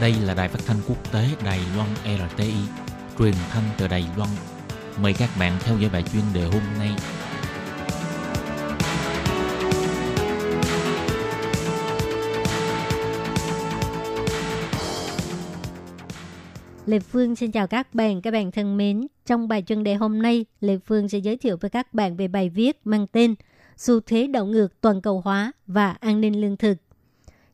Đây là đài phát thanh quốc tế Đài Loan RTI, truyền thanh từ Đài Loan. Mời các bạn theo dõi bài chuyên đề hôm nay. Lê Phương xin chào các bạn, các bạn thân mến. Trong bài chuyên đề hôm nay, Lê Phương sẽ giới thiệu với các bạn về bài viết mang tên Xu thế đảo ngược toàn cầu hóa và an ninh lương thực.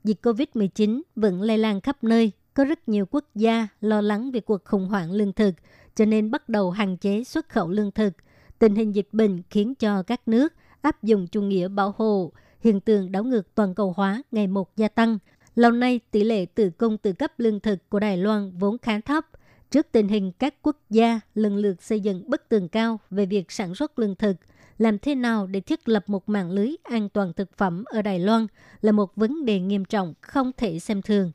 Dịch COVID-19 vẫn lây lan khắp nơi, có rất nhiều quốc gia lo lắng về cuộc khủng hoảng lương thực, cho nên bắt đầu hạn chế xuất khẩu lương thực. Tình hình dịch bệnh khiến cho các nước áp dụng chủ nghĩa bảo hộ, hiện tượng đảo ngược toàn cầu hóa ngày một gia tăng. Lâu nay, tỷ lệ tự cung tự cấp lương thực của Đài Loan vốn khá thấp. Trước tình hình các quốc gia lần lượt xây dựng bức tường cao về việc sản xuất lương thực, làm thế nào để thiết lập một mạng lưới an toàn thực phẩm ở Đài Loan là một vấn đề nghiêm trọng không thể xem thường.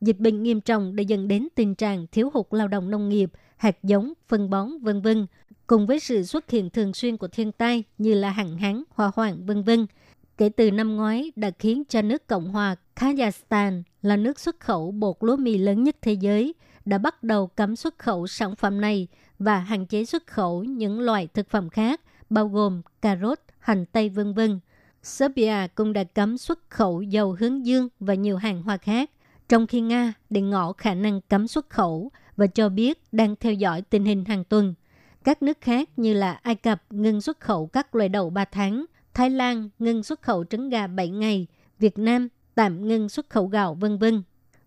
Dịch bệnh nghiêm trọng đã dẫn đến tình trạng thiếu hụt lao động nông nghiệp, hạt giống, phân bón, vân vân, cùng với sự xuất hiện thường xuyên của thiên tai như là hạn hán, hỏa hoạn, vân vân. Kể từ năm ngoái đã khiến cho nước Cộng hòa Kazakhstan là nước xuất khẩu bột lúa mì lớn nhất thế giới đã bắt đầu cấm xuất khẩu sản phẩm này và hạn chế xuất khẩu những loại thực phẩm khác, bao gồm cà rốt, hành tây vân vân. Serbia cũng đã cấm xuất khẩu dầu hướng dương và nhiều hàng hóa khác, trong khi Nga để ngỏ khả năng cấm xuất khẩu và cho biết đang theo dõi tình hình hàng tuần. Các nước khác như là Ai Cập ngừng xuất khẩu các loại đậu 3 tháng, Thái Lan ngừng xuất khẩu trứng gà 7 ngày, Việt Nam tạm ngừng xuất khẩu gạo vân vân.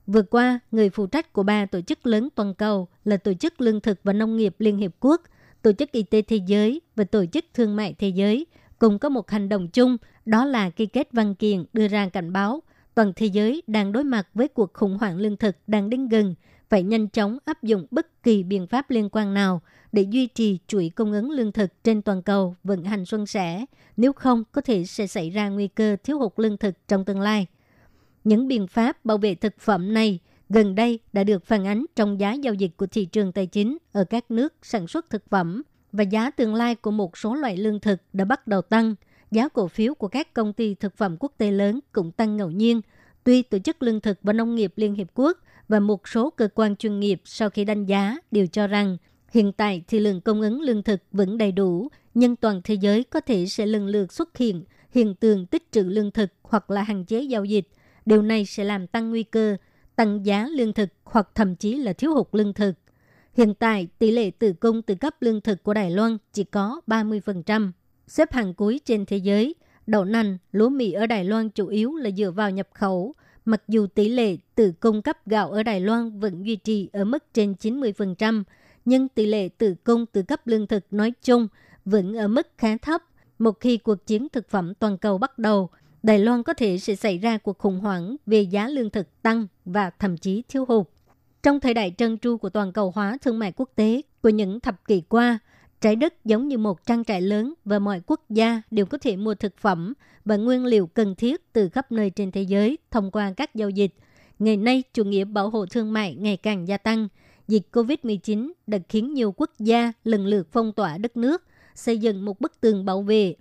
Vừa qua, người phụ trách của ba tổ chức lớn toàn cầu là Tổ chức Lương thực và Nông nghiệp Liên Hiệp Quốc, Tổ chức Y tế Thế giới và Tổ chức Thương mại Thế giới cùng có một hành động chung, đó là ký kết văn kiện đưa ra cảnh báo toàn thế giới đang đối mặt với cuộc khủng hoảng lương thực đang đến gần, phải nhanh chóng áp dụng bất kỳ biện pháp liên quan nào để duy trì chuỗi cung ứng lương thực trên toàn cầu vận hành xuân sẻ, nếu không có thể sẽ xảy ra nguy cơ thiếu hụt lương thực trong tương lai. Những biện pháp bảo vệ thực phẩm này gần đây đã được phản ánh trong giá giao dịch của thị trường tài chính ở các nước sản xuất thực phẩm và giá tương lai của một số loại lương thực đã bắt đầu tăng. Giá cổ phiếu của các công ty thực phẩm quốc tế lớn cũng tăng ngẫu nhiên. Tuy Tổ chức Lương thực và Nông nghiệp Liên Hiệp Quốc và một số cơ quan chuyên nghiệp sau khi đánh giá đều cho rằng hiện tại thì lượng cung ứng lương thực vẫn đầy đủ, nhưng toàn thế giới có thể sẽ lần lượt xuất hiện hiện tượng tích trữ lương thực hoặc là hạn chế giao dịch. Điều này sẽ làm tăng nguy cơ tăng giá lương thực hoặc thậm chí là thiếu hụt lương thực. Hiện tại, tỷ lệ tự cung tự cấp lương thực của Đài Loan chỉ có 30%. Xếp hàng cuối trên thế giới, đậu nành, lúa mì ở Đài Loan chủ yếu là dựa vào nhập khẩu. Mặc dù tỷ lệ tự cung cấp gạo ở Đài Loan vẫn duy trì ở mức trên 90%, nhưng tỷ lệ tự cung tự cấp lương thực nói chung vẫn ở mức khá thấp. Một khi cuộc chiến thực phẩm toàn cầu bắt đầu, Đài Loan có thể sẽ xảy ra cuộc khủng hoảng về giá lương thực tăng và thậm chí thiếu hụt. Trong thời đại trân tru của toàn cầu hóa thương mại quốc tế của những thập kỷ qua, trái đất giống như một trang trại lớn và mọi quốc gia đều có thể mua thực phẩm và nguyên liệu cần thiết từ khắp nơi trên thế giới thông qua các giao dịch. Ngày nay, chủ nghĩa bảo hộ thương mại ngày càng gia tăng. Dịch COVID-19 đã khiến nhiều quốc gia lần lượt phong tỏa đất nước, xây dựng một bức tường bảo vệ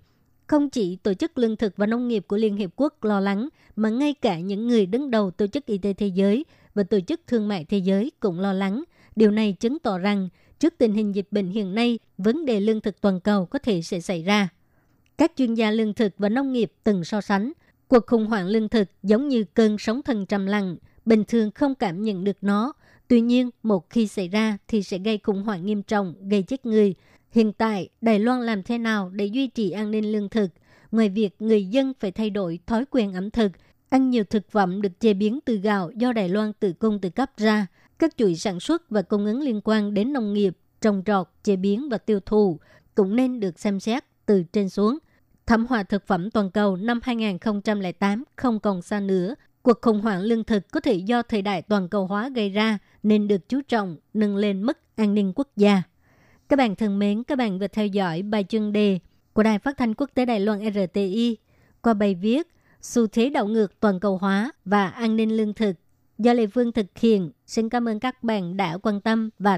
không chỉ Tổ chức Lương thực và Nông nghiệp của Liên Hiệp Quốc lo lắng, mà ngay cả những người đứng đầu Tổ chức Y tế Thế giới và Tổ chức Thương mại Thế giới cũng lo lắng. Điều này chứng tỏ rằng, trước tình hình dịch bệnh hiện nay, vấn đề lương thực toàn cầu có thể sẽ xảy ra. Các chuyên gia lương thực và nông nghiệp từng so sánh, cuộc khủng hoảng lương thực giống như cơn sóng thần trầm lặng, bình thường không cảm nhận được nó. Tuy nhiên, một khi xảy ra thì sẽ gây khủng hoảng nghiêm trọng, gây chết người, Hiện tại, Đài Loan làm thế nào để duy trì an ninh lương thực? Ngoài việc người dân phải thay đổi thói quen ẩm thực, ăn nhiều thực phẩm được chế biến từ gạo do Đài Loan tự cung tự cấp ra, các chuỗi sản xuất và cung ứng liên quan đến nông nghiệp, trồng trọt, chế biến và tiêu thụ cũng nên được xem xét từ trên xuống. Thảm họa thực phẩm toàn cầu năm 2008 không còn xa nữa. Cuộc khủng hoảng lương thực có thể do thời đại toàn cầu hóa gây ra nên được chú trọng nâng lên mức an ninh quốc gia. Các bạn thân mến, các bạn vừa theo dõi bài chuyên đề của Đài Phát thanh Quốc tế Đài Loan RTI qua bài viết Xu thế đảo ngược toàn cầu hóa và an ninh lương thực do Lê Phương thực hiện. Xin cảm ơn các bạn đã quan tâm và